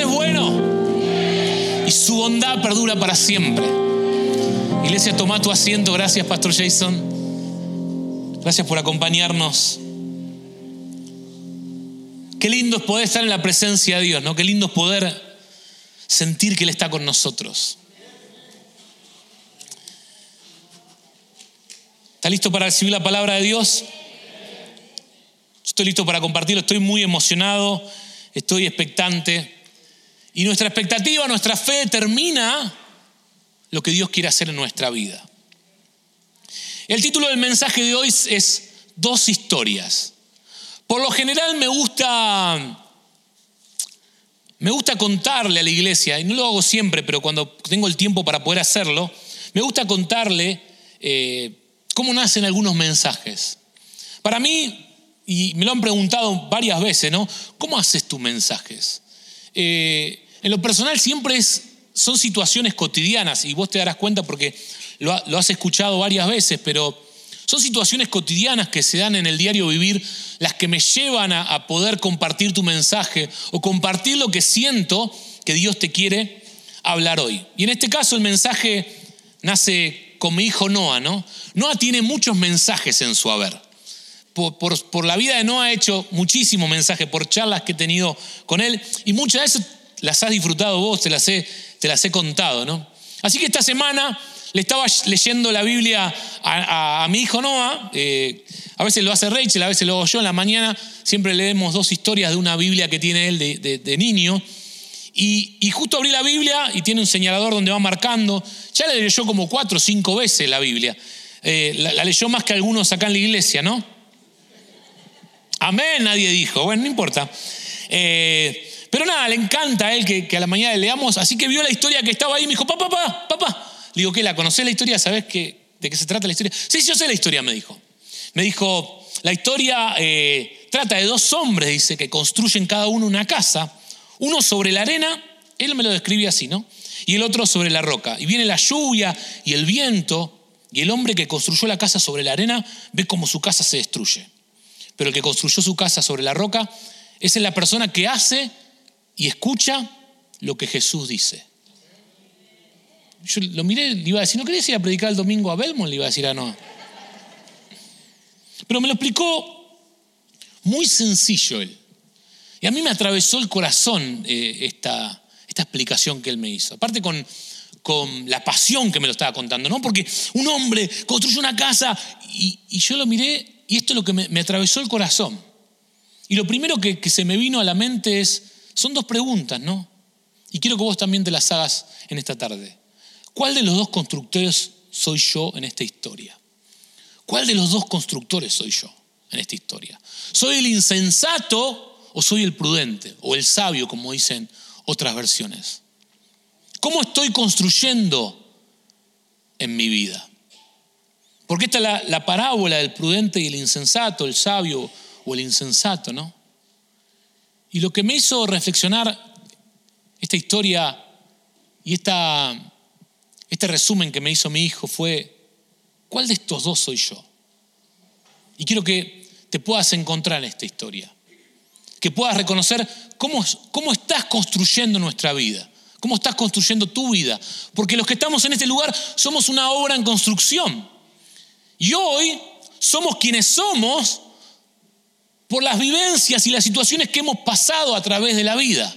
es bueno y su bondad perdura para siempre. Iglesia, toma tu asiento. Gracias, Pastor Jason. Gracias por acompañarnos. Qué lindo es poder estar en la presencia de Dios, ¿no? Qué lindo es poder sentir que Él está con nosotros. ¿Está listo para recibir la palabra de Dios? Estoy listo para compartirlo, estoy muy emocionado, estoy expectante. Y nuestra expectativa, nuestra fe determina lo que Dios quiere hacer en nuestra vida. El título del mensaje de hoy es Dos historias. Por lo general me gusta, me gusta contarle a la iglesia, y no lo hago siempre, pero cuando tengo el tiempo para poder hacerlo, me gusta contarle eh, cómo nacen algunos mensajes. Para mí, y me lo han preguntado varias veces, ¿no? ¿Cómo haces tus mensajes? Eh, en lo personal siempre es, son situaciones cotidianas, y vos te darás cuenta porque lo, has escuchado varias veces, pero son situaciones cotidianas que se dan en el diario vivir las que me llevan a, poder compartir tu mensaje o compartir lo que siento que Dios te quiere hablar hoy. Y en este caso el mensaje nace con mi hijo Noah, ¿no? Noah tiene muchos mensajes en su haber. Por, la vida de Noah he hecho muchísimos mensajes, por charlas que he tenido con él, y muchas de esas las has disfrutado vos, te las he, te las he contado, ¿no? Así que esta semana le estaba leyendo la Biblia a, mi hijo Noah, eh, a veces lo hace Rachel, a veces lo hago yo en la mañana, siempre leemos dos historias de una Biblia que tiene él de, niño. Y, justo abrí la Biblia y tiene un señalador donde va marcando. Ya la leyó como cuatro o cinco veces la Biblia. Eh, la, leyó más que algunos acá en la iglesia, ¿no? Amén, nadie dijo. Bueno, no importa. Eh, pero nada, le encanta a él que, a la mañana le leamos. Así que vio la historia que estaba ahí y me dijo, papá, papá, papá, le digo, ¿qué? ¿La conocés la historia? ¿Sabés de qué se trata la historia? Sí, yo sé la historia, me dijo. Me dijo, la historia eh, trata de dos hombres, dice, que construyen cada uno una casa. Uno sobre la arena, él me lo describe así, ¿no? Y el otro sobre la roca. Y viene la lluvia y el viento, y el hombre que construyó la casa sobre la arena ve cómo su casa se destruye. Pero el que construyó su casa sobre la roca, es la persona que hace y escucha lo que Jesús dice. Yo lo miré, le iba a decir, ¿no querías ir a predicar el domingo a Belmont? Le iba a decir a no. Pero me lo explicó muy sencillo él. Y a mí me atravesó el corazón eh, esta, esta explicación que él me hizo. Aparte con, con la pasión que me lo estaba contando, ¿no? Porque un hombre construye una casa y, yo lo miré y esto es lo que me, atravesó el corazón. Y lo primero que, se me vino a la mente es, son dos preguntas, ¿no? Y quiero que vos también te las hagas en esta tarde. ¿Cuál de los dos constructores soy yo en esta historia? ¿Cuál de los dos constructores soy yo en esta historia? ¿Soy el insensato o soy el prudente o el sabio, como dicen otras versiones? ¿Cómo estoy construyendo en mi vida? Porque esta es la, la parábola del prudente y el insensato, el sabio o el insensato, ¿no? Y lo que me hizo reflexionar esta historia y esta este resumen que me hizo mi hijo fue, ¿cuál de estos dos soy yo? Y quiero que te puedas encontrar en esta historia, que puedas reconocer cómo, cómo estás construyendo nuestra vida, cómo estás construyendo tu vida, porque los que estamos en este lugar somos una obra en construcción. Y hoy somos quienes somos por las vivencias y las situaciones que hemos pasado a través de la vida.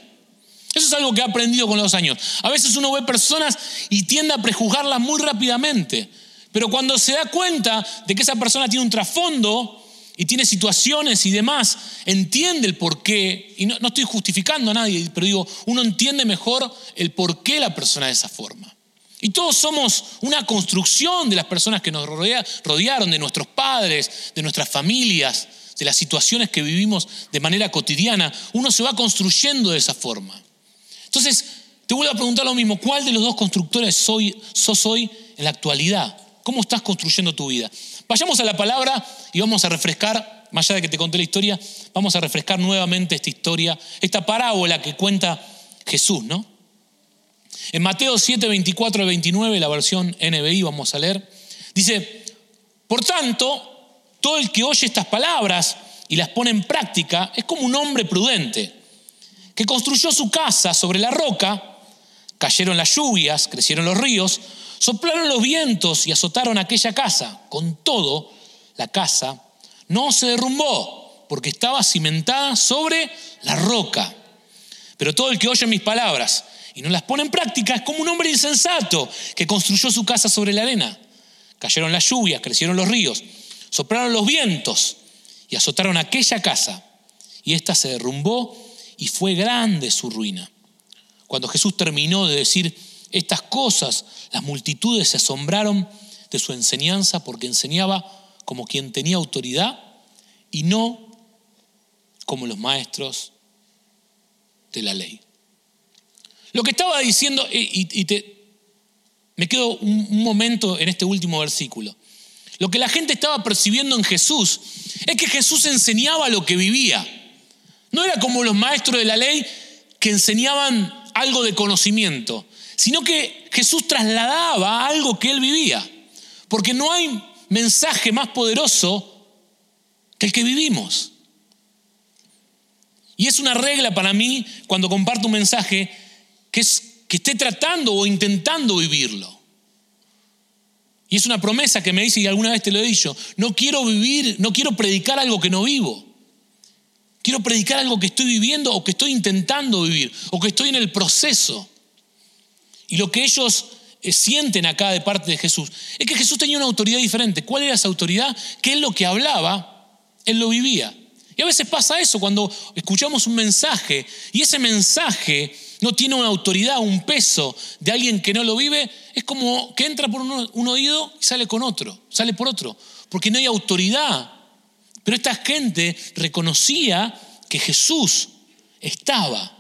Eso es algo que he aprendido con los años. A veces uno ve personas y tiende a prejuzgarlas muy rápidamente, pero cuando se da cuenta de que esa persona tiene un trasfondo y tiene situaciones y demás, entiende el por qué, y no, estoy justificando a nadie, pero digo, uno entiende mejor el por qué la persona de esa forma. Y todos somos una construcción de las personas que nos rodearon, de nuestros padres, de nuestras familias, de las situaciones que vivimos de manera cotidiana. Uno se va construyendo de esa forma. Entonces, te vuelvo a preguntar lo mismo, ¿cuál de los dos constructores soy, sos hoy en la actualidad? ¿Cómo estás construyendo tu vida? Vayamos a la palabra y vamos a refrescar, más allá de que te conté la historia, vamos a refrescar nuevamente esta historia, esta parábola que cuenta Jesús, ¿no? En Mateo 7, 24 29, la versión NBI, vamos a leer, dice, por tanto, todo el que oye estas palabras y las pone en práctica es como un hombre prudente que construyó su casa sobre la roca, cayeron las lluvias, crecieron los ríos, soplaron los vientos y azotaron aquella casa. Con todo, la casa no se derrumbó porque estaba cimentada sobre la roca. Pero todo el que oye mis palabras y no las pone en práctica es como un hombre insensato que construyó su casa sobre la arena. Cayeron las lluvias, crecieron los ríos, soplaron los vientos y azotaron aquella casa. Y ésta se derrumbó y fue grande su ruina. Cuando Jesús terminó de decir estas cosas, las multitudes se asombraron de su enseñanza porque enseñaba como quien tenía autoridad y no como los maestros de la ley. Lo que estaba diciendo, y, te, me quedo un momento en este último versículo. Lo que la gente estaba percibiendo en Jesús es que Jesús enseñaba lo que vivía. No era como los maestros de la ley que enseñaban algo de conocimiento, sino que Jesús trasladaba algo que él vivía. Porque no hay mensaje más poderoso que el que vivimos. Y es una regla para mí cuando comparto un mensaje que es que esté tratando o intentando vivirlo. Y es una promesa que me dice, y alguna vez te lo he dicho, no quiero vivir, no quiero predicar algo que no vivo. Quiero predicar algo que estoy viviendo o que estoy intentando vivir o que estoy en el proceso. Y lo que ellos eh, sienten acá de parte de Jesús es que Jesús tenía una autoridad diferente. ¿Cuál era esa autoridad? Que él lo que hablaba, él lo vivía. Y a veces pasa eso cuando escuchamos un mensaje y ese mensaje no tiene una autoridad, un peso de alguien que no lo vive, es como que entra por un, oído y sale con otro, sale por otro, porque no hay autoridad. Pero esta gente reconocía que Jesús estaba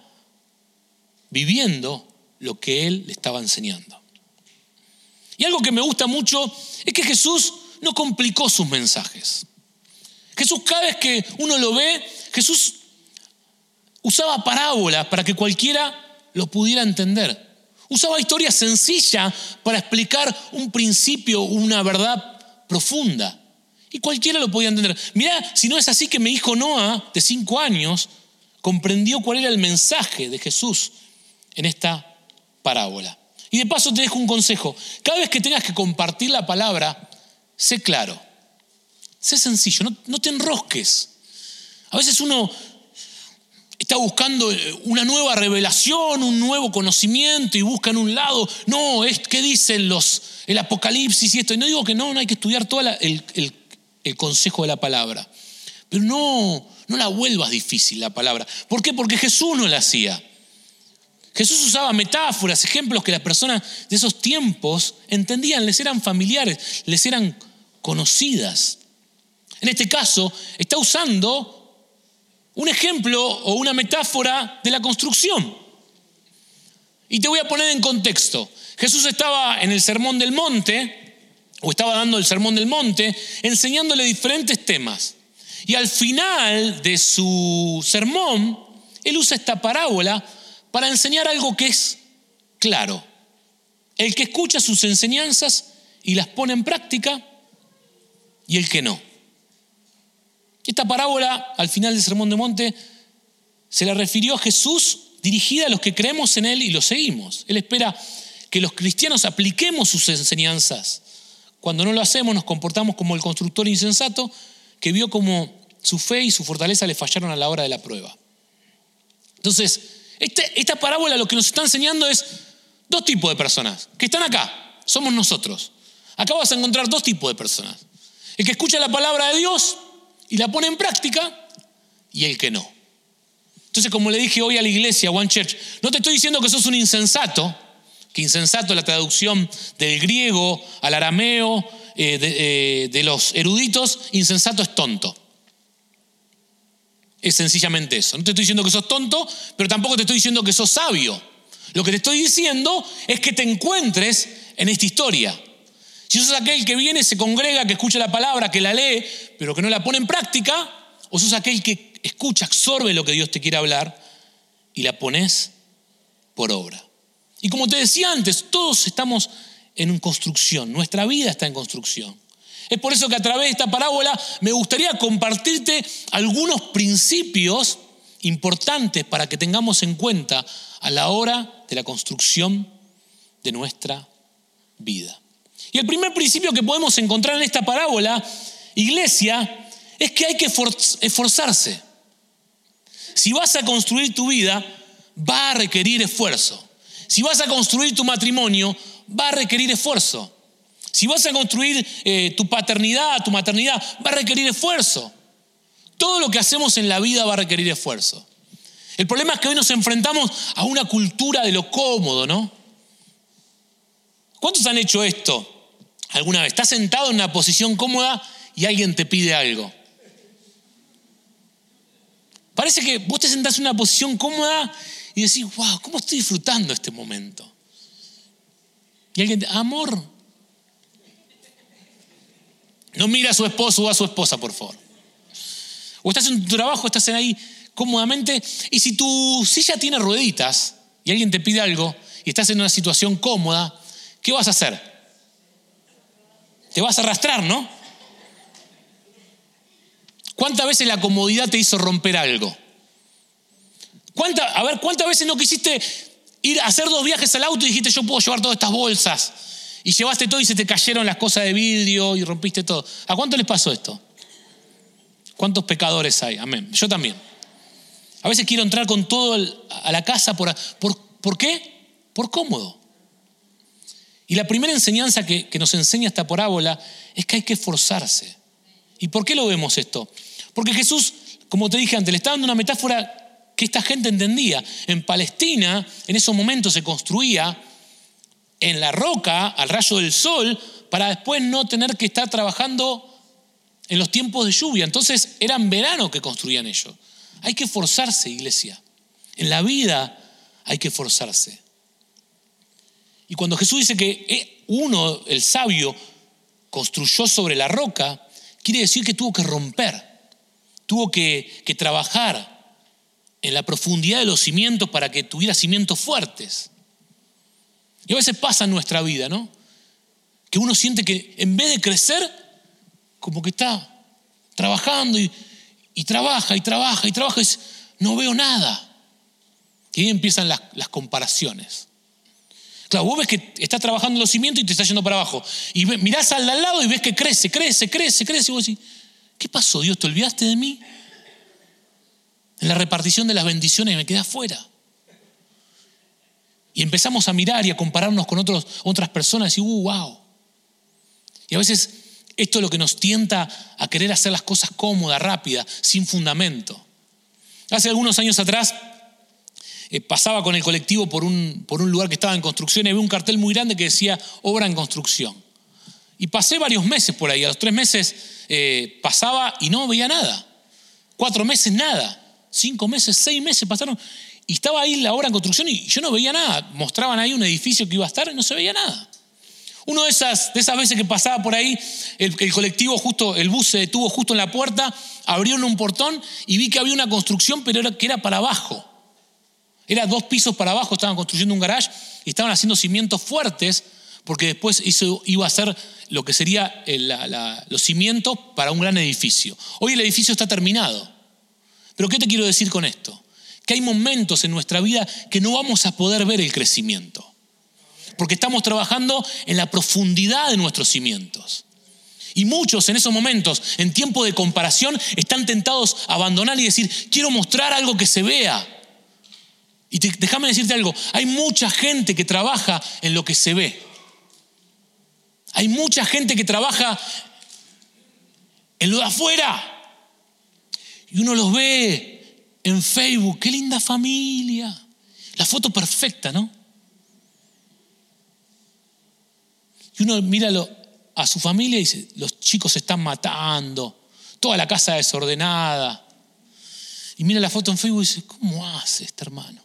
viviendo lo que él le estaba enseñando. Y algo que me gusta mucho es que Jesús no complicó sus mensajes. Jesús cada vez que uno lo ve, Jesús usaba parábolas para que cualquiera lo pudiera entender. Usaba historias sencillas para explicar un principio, una verdad profunda. Y cualquiera lo podía entender. Mirá, si no es así que mi hijo Noah, de cinco años, comprendió cuál era el mensaje de Jesús en esta parábola. Y de paso te dejo un consejo. Cada vez que tengas que compartir la palabra, sé claro. Sé sencillo, no, no te enrosques. A veces uno está buscando eh, una nueva revelación, un nuevo conocimiento y busca en un lado, no, es que dicen los, el Apocalipsis y esto. Y no digo que no, no hay que estudiar todo el, el, consejo de la palabra. Pero no, no la vuelvas difícil la palabra. ¿Por qué? Porque Jesús no la hacía. Jesús usaba metáforas, ejemplos que las personas de esos tiempos entendían, les eran familiares, les eran conocidas. En este caso, está usando un ejemplo o una metáfora de la construcción. Y te voy a poner en contexto. Jesús estaba en el Sermón del Monte, o estaba dando el Sermón del Monte, enseñándole diferentes temas. Y al final de su sermón, él usa esta parábola para enseñar algo que es claro. El que escucha sus enseñanzas y las pone en práctica y el que no. Esta parábola, al final del Sermón de Monte, se la refirió a Jesús dirigida a los que creemos en Él y lo seguimos. Él espera que los cristianos apliquemos sus enseñanzas. Cuando no lo hacemos, nos comportamos como el constructor insensato que vio como su fe y su fortaleza le fallaron a la hora de la prueba. Entonces, este, esta parábola lo que nos está enseñando es dos tipos de personas que están acá, somos nosotros. Acá vas a encontrar dos tipos de personas. El que escucha la palabra de Dios y la pone en práctica y el que no. Entonces, como le dije hoy a la iglesia, One Church, no te estoy diciendo que sos un insensato, que insensato es la traducción del griego al arameo eh, de, eh, de los eruditos, insensato es tonto. Es sencillamente eso. No te estoy diciendo que sos tonto, pero tampoco te estoy diciendo que sos sabio. Lo que te estoy diciendo es que te encuentres en esta historia. Si sos aquel que viene, se congrega, que escucha la palabra, que la lee, pero que no la pone en práctica, o sos aquel que escucha, absorbe lo que Dios te quiere hablar y la pones por obra. Y como te decía antes, todos estamos en construcción, nuestra vida está en construcción. Es por eso que a través de esta parábola me gustaría compartirte algunos principios importantes para que tengamos en cuenta a la hora de la construcción de nuestra vida. Y el primer principio que podemos encontrar en esta parábola, iglesia, es que hay que esforzarse. Si vas a construir tu vida, va a requerir esfuerzo. Si vas a construir tu matrimonio, va a requerir esfuerzo. Si vas a construir eh, tu paternidad, tu maternidad, va a requerir esfuerzo. Todo lo que hacemos en la vida va a requerir esfuerzo. El problema es que hoy nos enfrentamos a una cultura de lo cómodo, ¿no? ¿Cuántos han hecho esto alguna vez? Estás sentado en una posición cómoda y alguien te pide algo. Parece que vos te sentás en una posición cómoda y decís, wow, ¿cómo estoy disfrutando este momento? Y alguien te amor, no mira a su esposo o a su esposa, por favor. O estás en tu trabajo, estás ahí cómodamente, y si tu silla tiene rueditas y alguien te pide algo y estás en una situación cómoda, ¿qué vas a hacer? Te vas a arrastrar, ¿no? ¿Cuántas veces la comodidad te hizo romper algo? a ver, ¿cuántas veces no quisiste ir a hacer dos viajes al auto y dijiste yo puedo llevar todas estas bolsas? Y llevaste todo y se te cayeron las cosas de vidrio y rompiste todo. ¿A cuánto les pasó esto? ¿Cuántos pecadores hay? Amén. Yo también. A veces quiero entrar con todo a la casa por, por, qué? Por cómodo. Y la primera enseñanza que, que nos enseña esta parábola es que hay que esforzarse. ¿Y por qué lo vemos esto? Porque Jesús, como te dije antes, le está dando una metáfora que esta gente entendía. En Palestina, en esos momentos se construía en la roca al rayo del sol para después no tener que estar trabajando en los tiempos de lluvia. Entonces eran verano que construían ellos. Hay que forzarse, iglesia. En la vida hay que forzarse. Y cuando Jesús dice que eh, uno, el sabio, construyó sobre la roca, quiere decir que tuvo que romper, tuvo que, trabajar en la profundidad de los cimientos para que tuviera cimientos fuertes. Y a veces pasa en nuestra vida, ¿no? Que uno siente que en vez de crecer, como que está trabajando y, trabaja y trabaja y trabaja y no veo nada. Y ahí empiezan las, las, comparaciones. Claro, vos ves que estás trabajando en los cimientos y te está yendo para abajo. Y mirás al lado y ves que crece, crece, crece, crece. Y vos decís, ¿qué pasó Dios? ¿Te olvidaste de mí? En la repartición de las bendiciones me quedé afuera. Y empezamos a mirar y a compararnos con otros, otras personas y, uh, wow. Y a veces esto es lo que nos tienta a querer hacer las cosas cómodas, rápidas, sin fundamento. Hace algunos años atrás eh, pasaba con el colectivo por un, por un lugar que estaba en construcción y vi un cartel muy grande que decía obra en construcción. Y pasé varios meses por ahí, a los tres meses eh, pasaba y no veía nada. Cuatro meses nada. Cinco meses, seis meses pasaron y estaba ahí la obra en construcción y yo no veía nada. Mostraban ahí un edificio que iba a estar y no se veía nada. Una de esas, de esas veces que pasaba por ahí, el, colectivo justo, el bus se detuvo justo en la puerta, abrieron un portón y vi que había una construcción, pero era, que era para abajo. Era dos pisos para abajo, estaban construyendo un garage y estaban haciendo cimientos fuertes, porque después iba a ser lo que sería los cimientos para un gran edificio. Hoy el edificio está terminado. Pero ¿qué te quiero decir con esto? que hay momentos en nuestra vida que no vamos a poder ver el crecimiento, porque estamos trabajando en la profundidad de nuestros cimientos. Y muchos en esos momentos, en tiempo de comparación, están tentados a abandonar y decir, quiero mostrar algo que se vea. Y déjame decirte algo, hay mucha gente que trabaja en lo que se ve. Hay mucha gente que trabaja en lo de afuera. Y uno los ve en Facebook, qué linda familia. La foto perfecta, ¿no? Y uno mira a su familia y dice, los chicos se están matando, toda la casa desordenada. Y mira la foto en Facebook y dice, ¿cómo hace este hermano?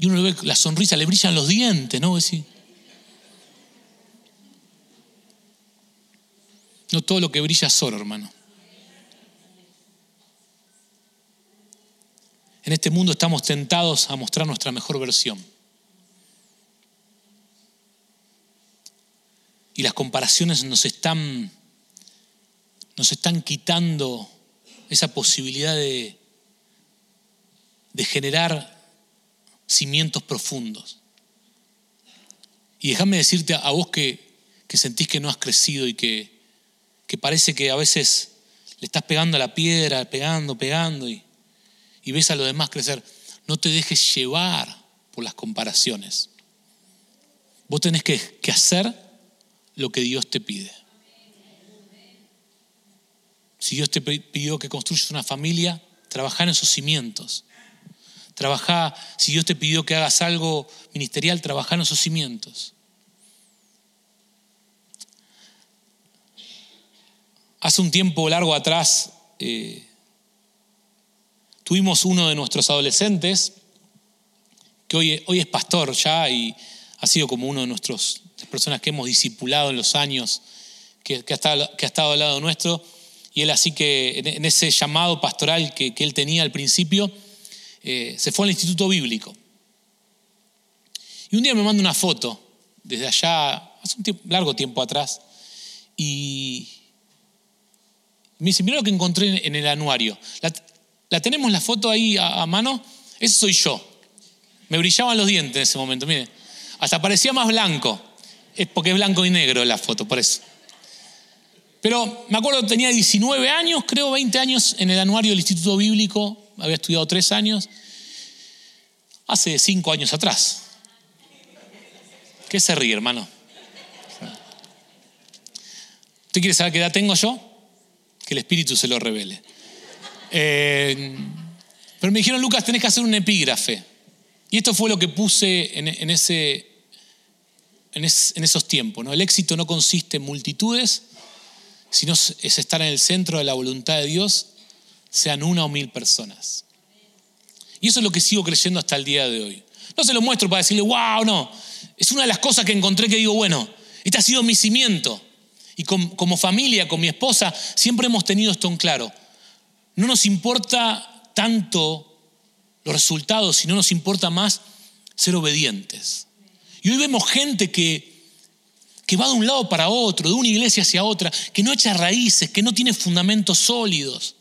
Y uno le ve la sonrisa, le brillan los dientes, ¿no? No todo lo que brilla es oro, hermano. En este mundo estamos tentados a mostrar nuestra mejor versión. Y las comparaciones nos están, nos están quitando esa posibilidad de, de generar cimientos profundos. Y déjame decirte a vos que, que, sentís que no has crecido y que, que, parece que a veces le estás pegando a la piedra, pegando, pegando y, ves a los demás crecer. No te dejes llevar por las comparaciones. Vos tenés que, que hacer lo que Dios te pide. Si Dios te pidió que construyas una familia, trabaja en esos cimientos. Trabaja, si Dios te pidió que hagas algo ministerial, trabaja en esos cimientos. Hace un tiempo largo atrás eh, tuvimos uno de nuestros adolescentes, que hoy, hoy es pastor ya y ha sido como uno de nuestros, las personas que hemos discipulado en los años, que, que, ha, estado, que ha estado al lado nuestro. Y él así que en ese llamado pastoral que, él tenía al principio, eh, se fue al Instituto Bíblico. Y un día me manda una foto desde allá, hace un largo tiempo atrás, y me dice, mira lo que encontré en el anuario. La, tenemos la foto ahí a, mano, ese soy yo. Me brillaban los dientes en ese momento, mire. Hasta parecía más blanco. Es porque es blanco y negro la foto, por eso. Pero me acuerdo, tenía 19 años, creo 20 años en el anuario del Instituto Bíblico, había estudiado tres años, hace cinco años atrás. ¿Qué se ríe, hermano? ¿Usted quiere saber qué edad tengo yo? Que el Espíritu se lo revele. Eh, pero me dijeron, Lucas, tenés que hacer un epígrafe. Y esto fue lo que puse en, ese, en, esos tiempos. ¿no? El éxito no consiste en multitudes, sino es estar en el centro de la voluntad de Dios, sean una o mil personas. Y eso es lo que sigo creyendo hasta el día de hoy. No se lo muestro para decirle, wow, no. Es una de las cosas que encontré que digo, bueno, este ha sido mi cimiento. Y como familia, con mi esposa, siempre hemos tenido esto en claro. No nos importa tanto los resultados, sino nos importa más ser obedientes. Y hoy vemos gente que que va de un lado para otro, de una iglesia hacia otra, que no echa raíces, que no tiene fundamentos sólidos,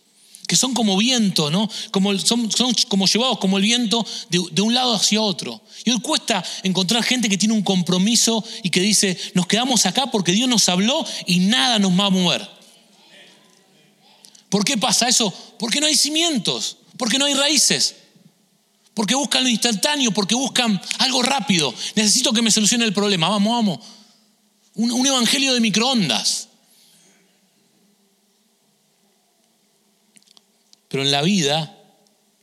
que son como viento, ¿no? Como, son, son como llevados como el viento de, de, un lado hacia otro. Y hoy cuesta encontrar gente que tiene un compromiso y que dice, nos quedamos acá porque Dios nos habló y nada nos va a mover. ¿Por qué pasa eso? Porque no hay cimientos, porque no hay raíces. Porque buscan lo instantáneo, porque buscan algo rápido. Necesito que me solucione el problema. Vamos, vamos. Un, evangelio de microondas. Pero en la vida,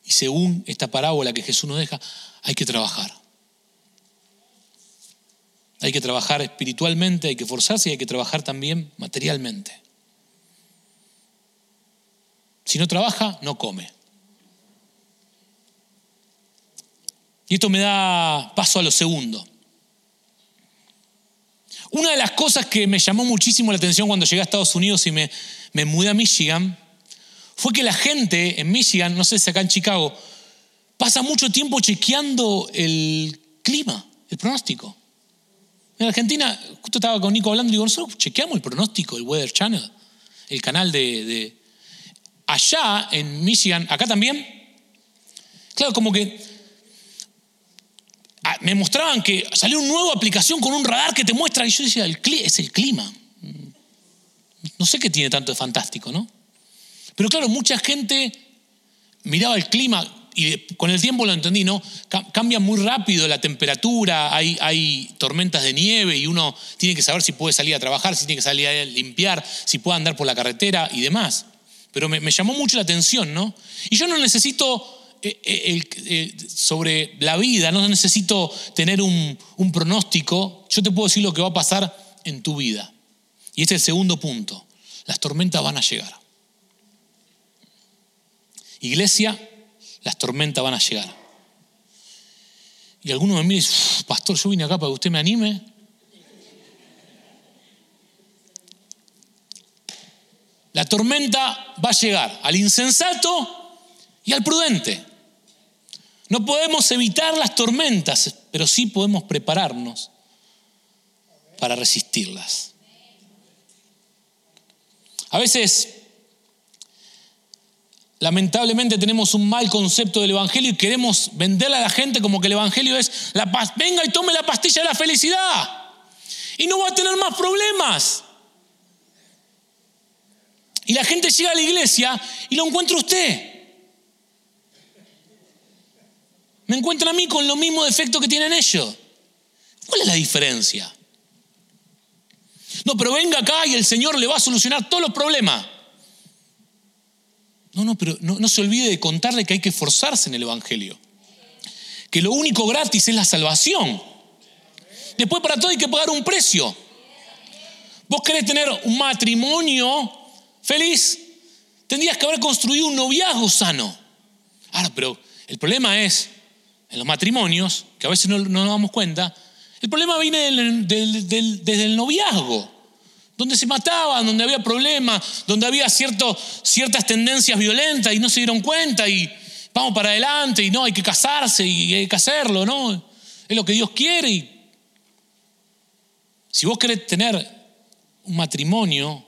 y según esta parábola que Jesús nos deja, hay que trabajar. Hay que trabajar espiritualmente, hay que forzarse y hay que trabajar también materialmente. Si no trabaja, no come. Y esto me da paso a lo segundo. Una de las cosas que me llamó muchísimo la atención cuando llegué a Estados Unidos y me, me mudé a Michigan fue que la gente en Michigan, no sé si acá en Chicago, pasa mucho tiempo chequeando el clima, el pronóstico. En Argentina, justo estaba con Nico hablando y digo, nosotros chequeamos el pronóstico, el Weather Channel, el canal de. Allá en Michigan, acá también. Claro, como que Ah, me mostraban que salió una nueva aplicación con un radar que te muestra, y yo decía, es el clima. No sé qué tiene tanto de fantástico, ¿no? Pero claro, mucha gente miraba el clima y con el tiempo lo entendí, ¿no? Cambia muy rápido la temperatura, hay, tormentas de nieve y uno tiene que saber si puede salir a trabajar, si tiene que salir a limpiar, si puede andar por la carretera y demás. Pero me, llamó mucho la atención, ¿no? Y yo no necesito eh, eh, eh, sobre la vida, no necesito tener un pronóstico, yo te puedo decir lo que va a pasar en tu vida. Y este es el segundo punto, las tormentas van a llegar. Iglesia, las tormentas van a llegar. Y algunos me miran y dicen, pastor, yo vine acá para que usted me anime. La tormenta va a llegar al insensato y al prudente. No podemos evitar las tormentas, pero sí podemos prepararnos para resistirlas. A veces lamentablemente tenemos un mal concepto del Evangelio y queremos venderle a la gente como que el Evangelio es la paz. Venga y tome la pastilla de la felicidad. Y no va a tener más problemas. Y la gente llega a la iglesia y lo encuentra usted. Me encuentra a mí con los mismos defectos que tienen ellos. ¿Cuál es la diferencia? No, pero venga acá y el Señor le va a solucionar todos los problemas. No, no, pero no, se olvide de contarle que hay que esforzarse en el Evangelio. Que lo único gratis es la salvación. Después para todo hay que pagar un precio. Vos querés tener un matrimonio feliz, tendrías que haber construido un noviazgo sano. Ahora, pero el problema es, en los matrimonios, que a veces no, nos damos cuenta, el problema viene desde el noviazgo donde se mataban, donde había problemas, donde había ciertas tendencias violentas y no se dieron cuenta y vamos para adelante y no, hay que casarse y hay que hacerlo, ¿no? Es lo que Dios quiere. Y si vos querés tener un matrimonio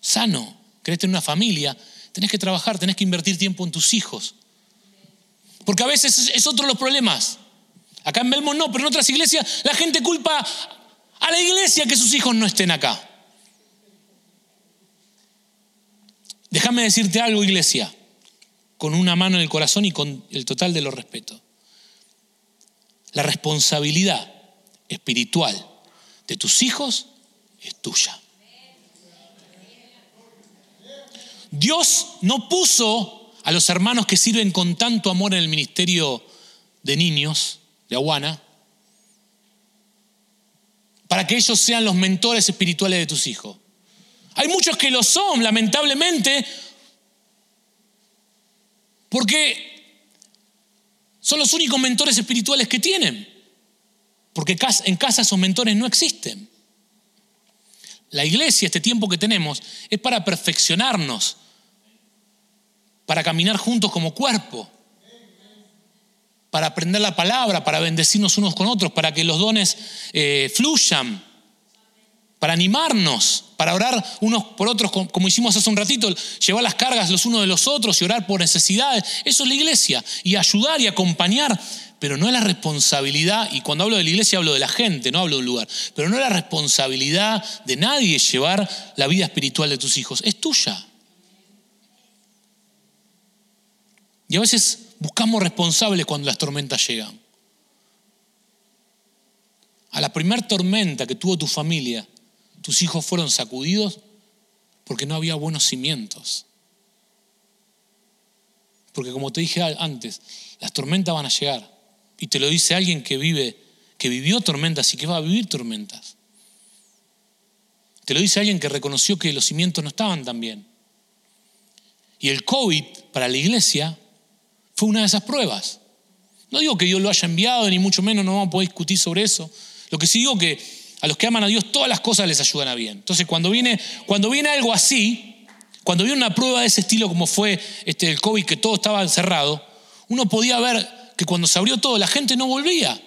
sano, querés tener una familia, tenés que trabajar, tenés que invertir tiempo en tus hijos. Porque a veces es otro los problemas. Acá en Belmont no, pero en otras iglesias la gente culpa a la iglesia que sus hijos no estén acá. Déjame decirte algo, iglesia, con una mano en el corazón y con el total de los respetos. La responsabilidad espiritual de tus hijos es tuya. Dios no puso a los hermanos que sirven con tanto amor en el ministerio de niños de Aguana para que ellos sean los mentores espirituales de tus hijos. Hay muchos que lo son, lamentablemente, porque son los únicos mentores espirituales que tienen. Porque en casa esos mentores no existen. La iglesia, este tiempo que tenemos, es para perfeccionarnos, para caminar juntos como cuerpo, para aprender la palabra, para bendecirnos unos con otros, para que los dones eh, fluyan para animarnos, para orar unos por otros, como hicimos hace un ratito, llevar las cargas los unos de los otros y orar por necesidades. Eso es la iglesia. Y ayudar y acompañar, pero no es la responsabilidad, y cuando hablo de la iglesia hablo de la gente, no hablo de un lugar, pero no es la responsabilidad de nadie llevar la vida espiritual de tus hijos, es tuya. Y a veces buscamos responsables cuando las tormentas llegan. A la primera tormenta que tuvo tu familia, tus hijos fueron sacudidos porque no había buenos cimientos. Porque como te dije antes, las tormentas van a llegar. Y te lo dice alguien que vive, que vivió tormentas y que va a vivir tormentas. Te lo dice alguien que reconoció que los cimientos no estaban tan bien. Y el COVID para la iglesia fue una de esas pruebas. No digo que Dios lo haya enviado, ni mucho menos no vamos a poder discutir sobre eso. Lo que sí digo que a los que aman a Dios todas las cosas les ayudan a bien. Entonces cuando viene, cuando viene algo así, cuando viene una prueba de ese estilo como fue este, el COVID, que todo estaba encerrado, uno podía ver que cuando se abrió todo la gente no volvía.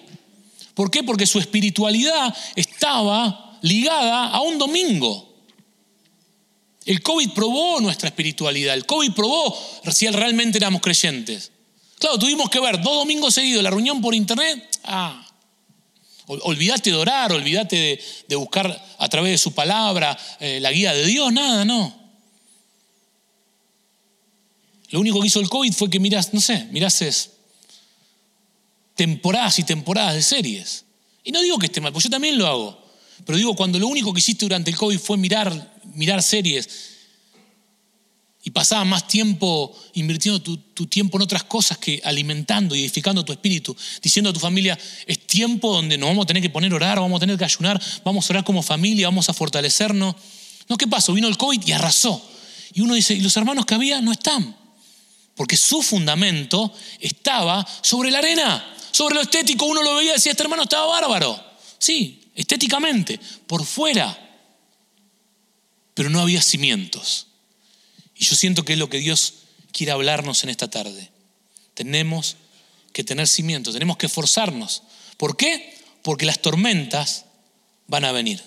¿Por qué? Porque su espiritualidad estaba ligada a un domingo. El COVID probó nuestra espiritualidad, el COVID probó si realmente éramos creyentes. Claro, tuvimos que ver dos domingos seguidos la reunión por internet. Ah, Olvídate de orar, olvídate de, buscar a través de su palabra eh, la guía de Dios, nada, no. Lo único que hizo el COVID fue que miras, no sé, mirases temporadas y temporadas de series. Y no digo que esté mal, porque yo también lo hago. Pero digo, cuando lo único que hiciste durante el COVID fue mirar, mirar series y pasabas más tiempo invirtiendo tu, tiempo en otras cosas que alimentando y edificando tu espíritu, diciendo a tu familia, es tiempo donde nos vamos a tener que poner a orar, vamos a tener que ayunar, vamos a orar como familia, vamos a fortalecernos. No, ¿qué pasó? Vino el COVID y arrasó. Y uno dice, ¿y los hermanos que había no están? Porque su fundamento estaba sobre la arena, sobre lo estético. Uno lo veía y decía, este hermano estaba bárbaro. Sí, estéticamente, por fuera. Pero no había cimientos. Y yo siento que es lo que Dios quiere hablarnos en esta tarde. Tenemos que tener cimientos, tenemos que esforzarnos. ¿Por qué? Porque las tormentas van a venir.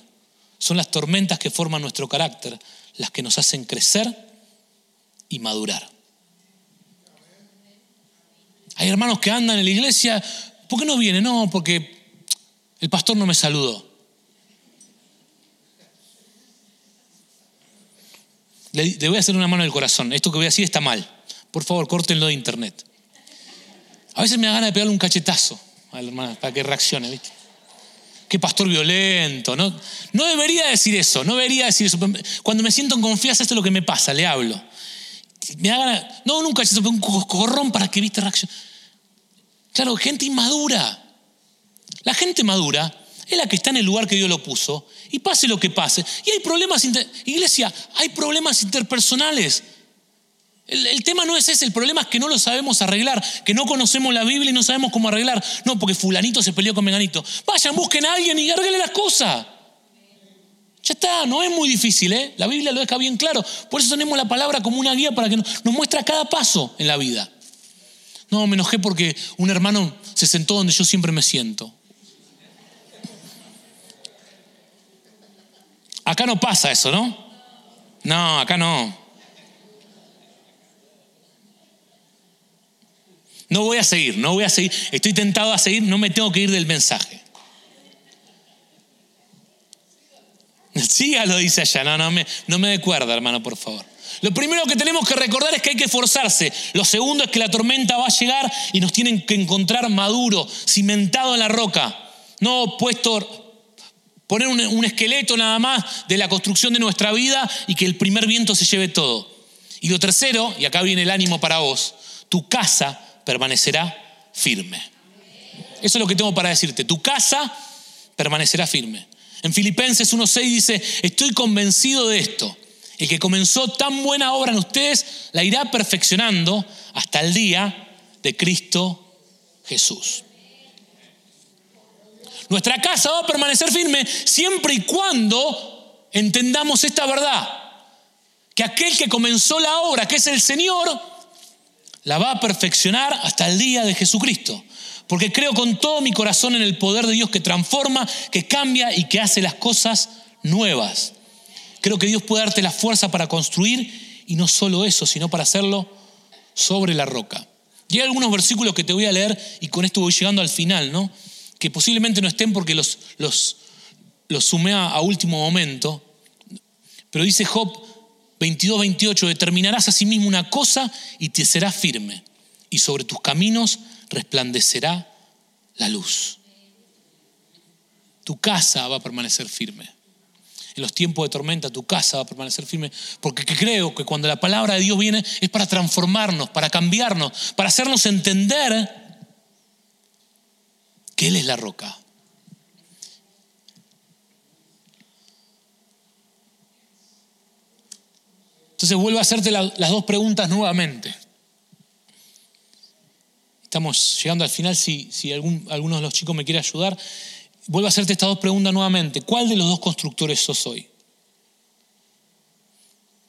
Son las tormentas que forman nuestro carácter, las que nos hacen crecer y madurar. Hay hermanos que andan en la iglesia, ¿por qué no vienen? No, porque el pastor no me saludó. Le, voy a hacer una mano del corazón. Esto que voy a decir está mal. Por favor, córtenlo de internet. A veces me da ganas de pegarle un cachetazo a la hermana para que reaccione, ¿viste? Qué pastor violento. No, no debería decir eso, no debería decir eso. Cuando me siento en confianza, esto es lo que me pasa, le hablo. Me da ganas, no, nunca, un corrón para que viste reacción. Claro, gente inmadura. La gente madura es la que está en el lugar que Dios lo puso y pase lo que pase. Y hay problemas, iglesia, hay problemas interpersonales. El, tema no es ese, el problema es que no lo sabemos arreglar, que no conocemos la Biblia y no sabemos cómo arreglar. No, porque fulanito se peleó con menganito. Vayan, busquen a alguien y arreglen las cosas. Ya está, no es muy difícil, ¿eh? La Biblia lo deja bien claro. Por eso tenemos la palabra como una guía para que nos, nos muestra cada paso en la vida. No, me enojé porque un hermano se sentó donde yo siempre me siento. Acá no pasa eso, ¿no? No, acá no. No voy a seguir, no voy a seguir. Estoy tentado a seguir, no me tengo que ir del mensaje. lo dice allá. No, no me, no me cuerda, hermano, por favor. Lo primero que tenemos que recordar es que hay que esforzarse. Lo segundo es que la tormenta va a llegar y nos tienen que encontrar maduro, cimentado en la roca. No puesto Poner un, esqueleto nada más de la construcción de nuestra vida y que el primer viento se lleve todo. Y lo tercero, y acá viene el ánimo para vos, tu casa permanecerá firme. Eso es lo que tengo para decirte. Tu casa permanecerá firme. En Filipenses 1.6 dice, estoy convencido de esto. El que comenzó tan buena obra en ustedes la irá perfeccionando hasta el día de Cristo Jesús. Nuestra casa va a permanecer firme siempre y cuando entendamos esta verdad. Que aquel que comenzó la obra, que es el Señor, la va a perfeccionar hasta el día de Jesucristo. Porque creo con todo mi corazón en el poder de Dios que transforma, que cambia y que hace las cosas nuevas. Creo que Dios puede darte la fuerza para construir y no solo eso, sino para hacerlo sobre la roca. Y hay algunos versículos que te voy a leer y con esto voy llegando al final, ¿no? Que posiblemente no estén porque los, los, los sumé a, último momento, pero dice Job 22, 28, determinarás a sí mismo una cosa y te será firme, y sobre tus caminos resplandecerá la luz. Tu casa va a permanecer firme. En los tiempos de tormenta tu casa va a permanecer firme, porque creo que cuando la palabra de Dios viene es para transformarnos, para cambiarnos, para hacernos entender que Él es la roca. Entonces vuelvo a hacerte las dos preguntas nuevamente. Estamos llegando al final, si, si alguno de los chicos me quiere ayudar. Vuelvo a hacerte estas dos preguntas nuevamente. ¿Cuál de los dos constructores sos hoy?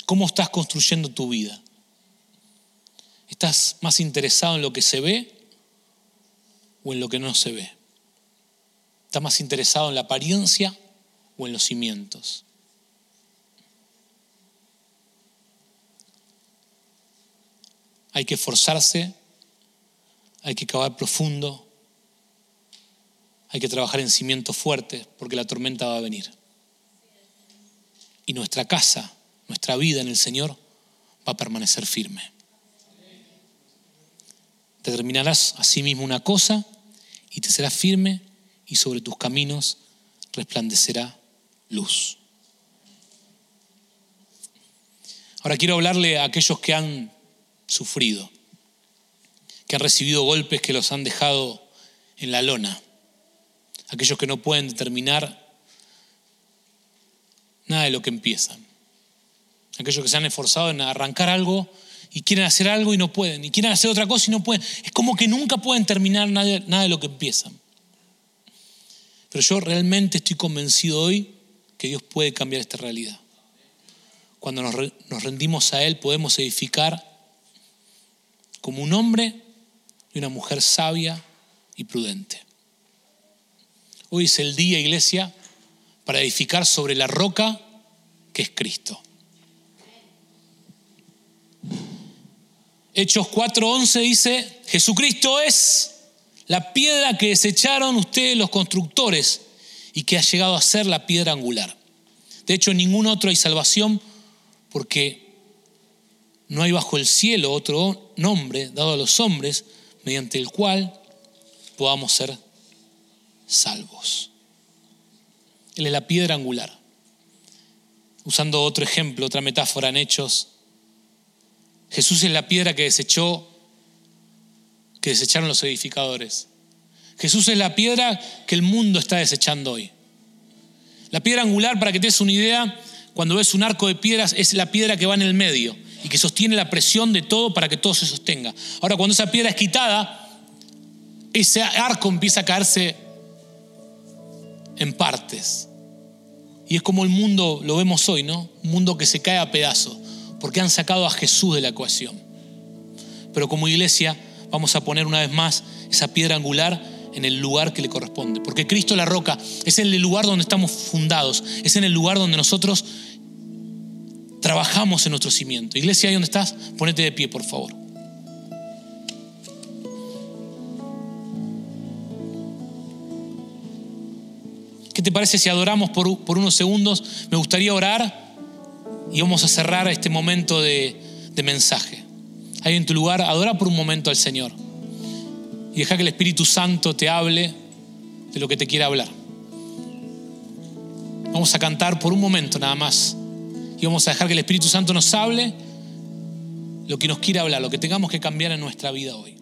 ¿Cómo estás construyendo tu vida? ¿Estás más interesado en lo que se ve o en lo que no se ve? ¿Está más interesado en la apariencia o en los cimientos? Hay que esforzarse, hay que cavar profundo, hay que trabajar en cimientos fuertes porque la tormenta va a venir. Y nuestra casa, nuestra vida en el Señor va a permanecer firme. Determinarás a sí mismo una cosa y te serás firme y sobre tus caminos resplandecerá luz. Ahora quiero hablarle a aquellos que han sufrido, que han recibido golpes que los han dejado en la lona, aquellos que no pueden determinar nada de lo que empiezan, aquellos que se han esforzado en arrancar algo y quieren hacer algo y no pueden, y quieren hacer otra cosa y no pueden. Es como que nunca pueden terminar nada, de lo que empiezan. Pero yo realmente estoy convencido hoy que Dios puede cambiar esta realidad. Cuando nos, rendimos a Él podemos edificar como un hombre y una mujer sabia y prudente. Hoy es el día, iglesia, para edificar sobre la roca que es Cristo. Hechos 4:11 dice, Jesucristo es la piedra que desecharon ustedes los constructores y que ha llegado a ser la piedra angular. De hecho, en ningún otro hay salvación porque no hay bajo el cielo otro nombre dado a los hombres mediante el cual podamos ser salvos. Él es la piedra angular. Usando otro ejemplo, otra metáfora en Hechos, Jesús es la piedra que desechó, que desecharon los edificadores. Jesús es la piedra que el mundo está desechando hoy. La piedra angular, para que te des una idea, cuando ves un arco de piedras, es la piedra que va en el medio y que sostiene la presión de todo para que todo se sostenga. Ahora, cuando esa piedra es quitada, ese arco empieza a caerse en partes. Y es como el mundo lo vemos hoy, ¿no? Un mundo que se cae a pedazos, porque han sacado a Jesús de la ecuación. Pero como iglesia vamos a poner una vez más esa piedra angular en el lugar que le corresponde. Porque Cristo la roca es en el lugar donde estamos fundados, es en el lugar donde nosotros trabajamos en nuestro cimiento. Iglesia, ahí donde estás, ponete de pie, por favor. ¿Qué te parece si adoramos por, por unos segundos? Me gustaría orar y vamos a cerrar este momento de, de mensaje. Ahí en tu lugar, adora por un momento al Señor y deja que el Espíritu Santo te hable de lo que te quiere hablar. Vamos a cantar por un momento nada más y vamos a dejar que el Espíritu Santo nos hable lo que nos quiere hablar, lo que tengamos que cambiar en nuestra vida hoy.